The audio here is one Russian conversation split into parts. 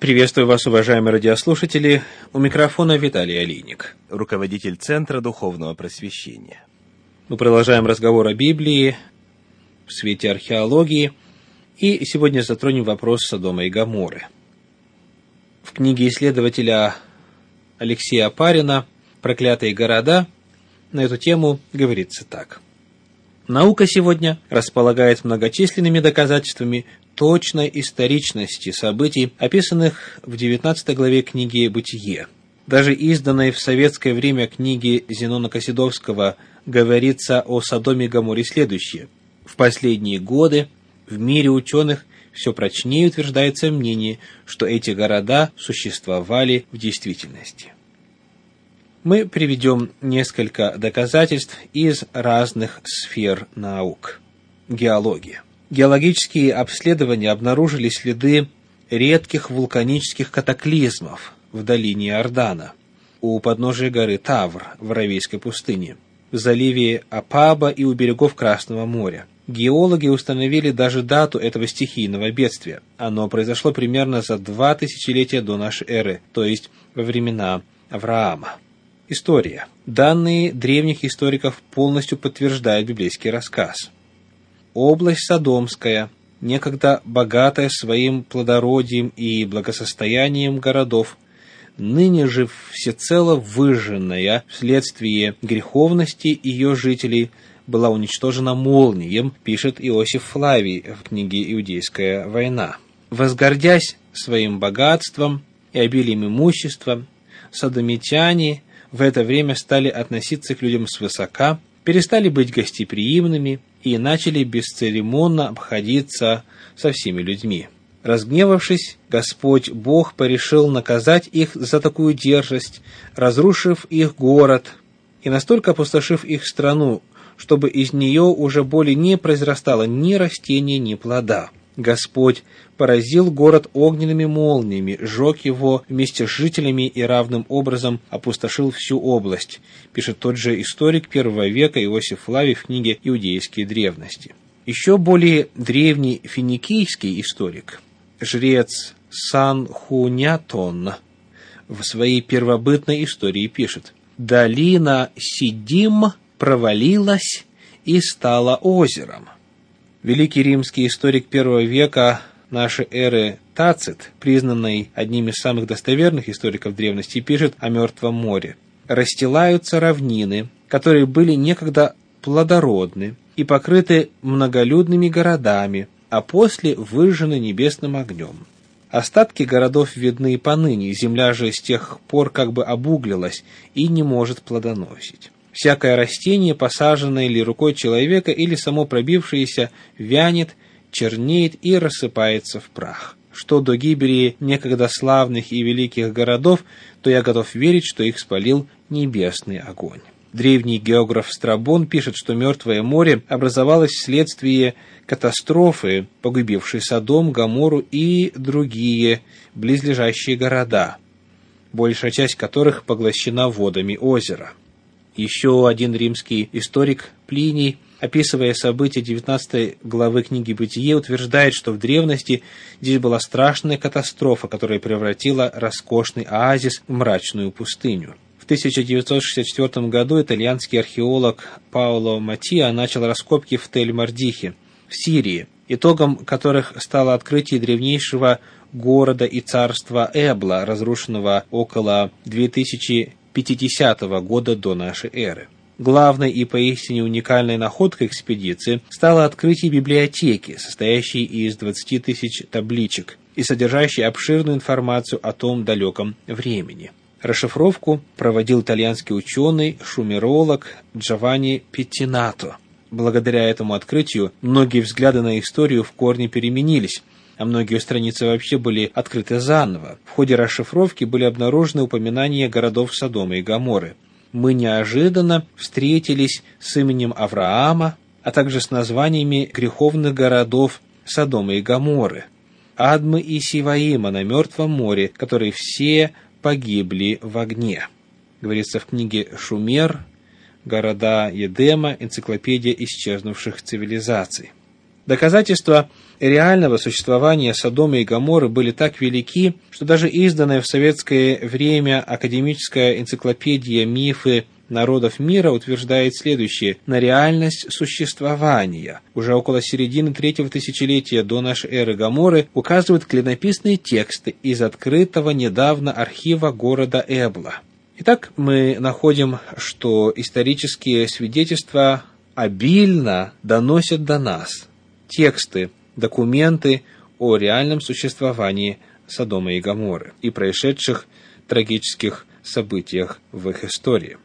Приветствую вас, уважаемые радиослушатели. У микрофона Виталий Алиник, руководитель Центра Духовного Просвещения. Мы продолжаем разговор о Библии в свете археологии, и сегодня затронем вопрос Содома и Гаморы. В книге исследователя Алексея Апарина «Проклятые города» на эту тему говорится так. Наука сегодня располагает многочисленными доказательствами точной историчности событий, описанных в 19 главе книги «Бытие». Даже изданной в советское время книге Зенона Косидовского говорится о Содоме и Гаморе следующее. В последние годы в мире ученых все прочнее утверждается мнение, что эти города существовали в действительности. Мы приведем несколько доказательств из разных сфер наук. Геология. Геологические обследования обнаружили следы редких вулканических катаклизмов в долине Иордана, у подножия горы Тавр в Аравийской пустыне, в заливе Апаба и у берегов Красного моря. Геологи установили даже дату этого стихийного бедствия. Оно произошло примерно за два тысячелетия до нашей эры, то есть во времена Авраама. История. Данные древних историков полностью подтверждают библейский рассказ – область Содомская, некогда богатая своим плодородием и благосостоянием городов, ныне же всецело выжженная вследствие греховности ее жителей, была уничтожена молнием, пишет Иосиф Флавий в книге «Иудейская война». Возгордясь своим богатством и обилием имущества, садомитяне в это время стали относиться к людям свысока, перестали быть гостеприимными, и начали бесцеремонно обходиться со всеми людьми. Разгневавшись, Господь Бог порешил наказать их за такую дерзость, разрушив их город и настолько опустошив их страну, чтобы из нее уже более не произрастало ни растения, ни плода. Господь поразил город огненными молниями, сжег его вместе с жителями и равным образом опустошил всю область, пишет тот же историк первого века Иосиф Флавий в книге «Иудейские древности». Еще более древний финикийский историк, жрец Санхунятон, в своей первобытной истории пишет «Долина Сидим провалилась и стала озером». Великий римский историк первого века нашей эры Тацит, признанный одним из самых достоверных историков древности, пишет о Мертвом море. «Расстилаются равнины, которые были некогда плодородны и покрыты многолюдными городами, а после выжжены небесным огнем. Остатки городов видны и поныне, земля же с тех пор как бы обуглилась и не может плодоносить всякое растение, посаженное ли рукой человека или само пробившееся, вянет, чернеет и рассыпается в прах. Что до гибели некогда славных и великих городов, то я готов верить, что их спалил небесный огонь. Древний географ Страбон пишет, что Мертвое море образовалось вследствие катастрофы, погубившей Содом, Гамору и другие близлежащие города, большая часть которых поглощена водами озера. Еще один римский историк Плиний, описывая события 19 главы книги «Бытие», утверждает, что в древности здесь была страшная катастрофа, которая превратила роскошный оазис в мрачную пустыню. В 1964 году итальянский археолог Паоло Матиа начал раскопки в Тель-Мардихе, в Сирии, итогом которых стало открытие древнейшего города и царства Эбла, разрушенного около 2000 50 года до нашей эры. Главной и поистине уникальной находкой экспедиции стало открытие библиотеки, состоящей из 20 тысяч табличек и содержащей обширную информацию о том далеком времени. Расшифровку проводил итальянский ученый, шумеролог Джованни Петтинато. Благодаря этому открытию многие взгляды на историю в корне переменились, а многие страницы вообще были открыты заново. В ходе расшифровки были обнаружены упоминания городов Содома и Гаморы. Мы неожиданно встретились с именем Авраама, а также с названиями греховных городов Содома и Гаморы, Адмы и Сиваима на Мертвом море, которые все погибли в огне. Говорится в книге «Шумер», «Города Едема», «Энциклопедия исчезнувших цивилизаций». Доказательства реального существования Содома и Гоморры были так велики, что даже изданная в советское время академическая энциклопедия «Мифы народов мира» утверждает следующее. На реальность существования уже около середины третьего тысячелетия до нашей эры Гоморры указывают клинописные тексты из открытого недавно архива города Эбла. Итак, мы находим, что исторические свидетельства обильно доносят до нас тексты документы о реальном существовании Содома и Гоморры и происшедших трагических событиях в их истории.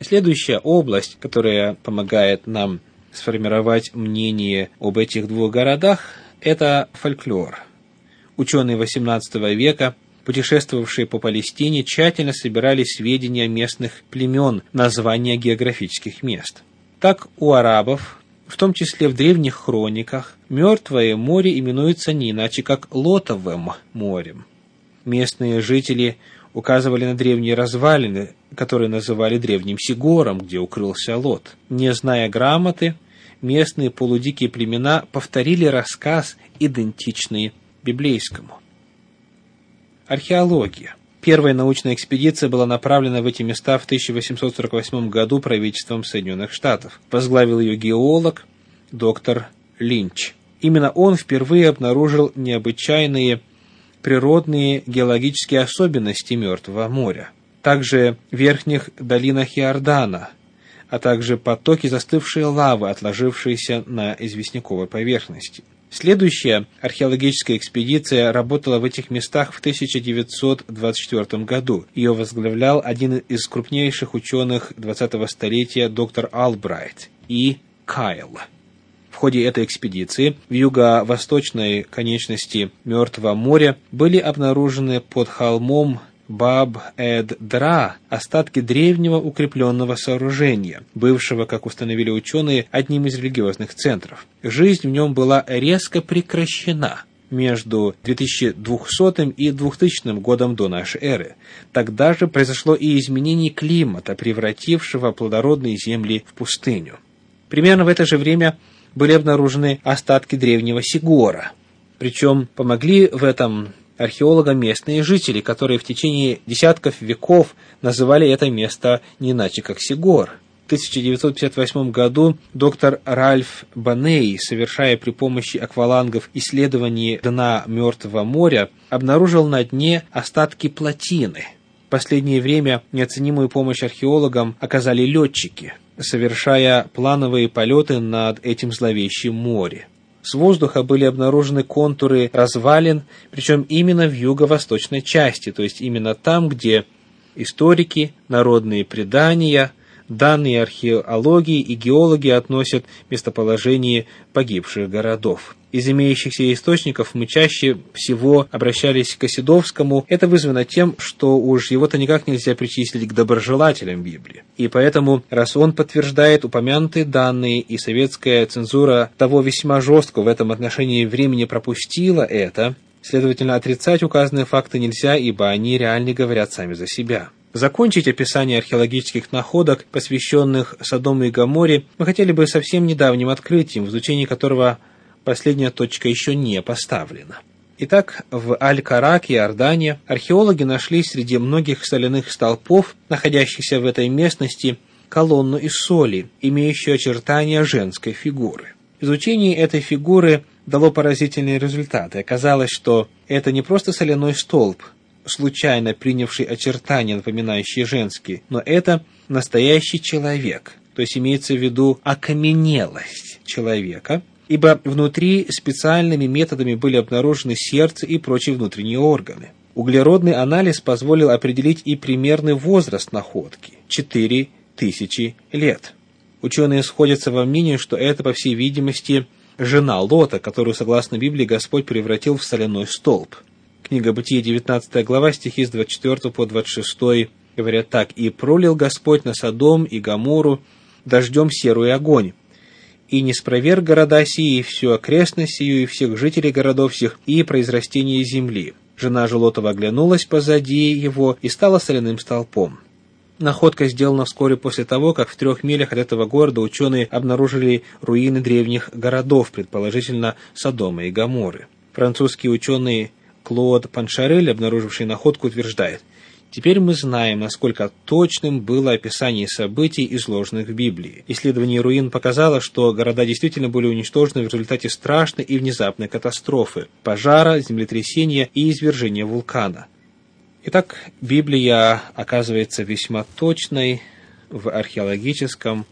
Следующая область, которая помогает нам сформировать мнение об этих двух городах, это фольклор. Ученые XVIII века, путешествовавшие по Палестине, тщательно собирали сведения местных племен, названия географических мест. Так у арабов том числе в древних хрониках, Мертвое море именуется не иначе, как Лотовым морем. Местные жители указывали на древние развалины, которые называли древним Сигором, где укрылся Лот. Не зная грамоты, местные полудикие племена повторили рассказ, идентичный библейскому. Археология. Первая научная экспедиция была направлена в эти места в 1848 году правительством Соединенных Штатов. Возглавил ее геолог доктор Линч. Именно он впервые обнаружил необычайные природные геологические особенности Мертвого моря. Также в верхних долинах Иордана, а также потоки застывшей лавы, отложившиеся на известняковой поверхности. Следующая археологическая экспедиция работала в этих местах в 1924 году. Ее возглавлял один из крупнейших ученых 20-го столетия доктор Албрайт и Кайл. В ходе этой экспедиции в юго-восточной конечности Мертвого моря были обнаружены под холмом Баб-эд-Дра остатки древнего укрепленного сооружения, бывшего, как установили ученые, одним из религиозных центров. Жизнь в нем была резко прекращена между 2200 и 2000 годом до нашей эры. Тогда же произошло и изменение климата, превратившего плодородные земли в пустыню. Примерно в это же время были обнаружены остатки древнего Сигора. Причем помогли в этом археологам местные жители, которые в течение десятков веков называли это место не иначе как Сигор. В 1958 году доктор Ральф Баней, совершая при помощи аквалангов исследование дна Мертвого моря, обнаружил на дне остатки плотины. В последнее время неоценимую помощь археологам оказали летчики, совершая плановые полеты над этим зловещим морем. С воздуха были обнаружены контуры развалин, причем именно в юго-восточной части, то есть именно там, где историки, народные предания, данные археологии и геологи относят местоположение погибших городов. Из имеющихся источников мы чаще всего обращались к Оседовскому. Это вызвано тем, что уж его-то никак нельзя причислить к доброжелателям Библии. И поэтому, раз он подтверждает упомянутые данные, и советская цензура того весьма жестко в этом отношении времени пропустила это, следовательно, отрицать указанные факты нельзя, ибо они реально говорят сами за себя. Закончить описание археологических находок, посвященных Содому и Гаморе, мы хотели бы совсем недавним открытием, в изучении которого последняя точка еще не поставлена. Итак, в Аль-Карак, Иордания, археологи нашли среди многих соляных столпов, находящихся в этой местности, колонну из соли, имеющую очертания женской фигуры. Изучение этой фигуры дало поразительные результаты. Оказалось, что это не просто соляной столб, случайно принявший очертания, напоминающие женские, но это настоящий человек, то есть имеется в виду окаменелость человека, ибо внутри специальными методами были обнаружены сердце и прочие внутренние органы. Углеродный анализ позволил определить и примерный возраст находки – 4000 лет. Ученые сходятся во мнении, что это, по всей видимости, жена Лота, которую, согласно Библии, Господь превратил в соляной столб – Книга Бытия, 19 глава, стихи с 24 по 26 говорят так. «И пролил Господь на Содом и Гамору дождем серую огонь, и не спроверг города сии, и всю окрестность сию, и всех жителей городов сих, и произрастение земли. Жена Желотова оглянулась позади его и стала соляным столпом. Находка сделана вскоре после того, как в трех милях от этого города ученые обнаружили руины древних городов, предположительно Содома и Гаморы. Французский ученый Клод Паншарель, обнаруживший находку, утверждает, Теперь мы знаем, насколько точным было описание событий, изложенных в Библии. Исследование руин показало, что города действительно были уничтожены в результате страшной и внезапной катастрофы – пожара, землетрясения и извержения вулкана. Итак, Библия оказывается весьма точной в археологическом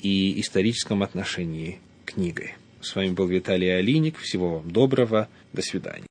и историческом отношении книгой. С вами был Виталий Алиник. Всего вам доброго. До свидания.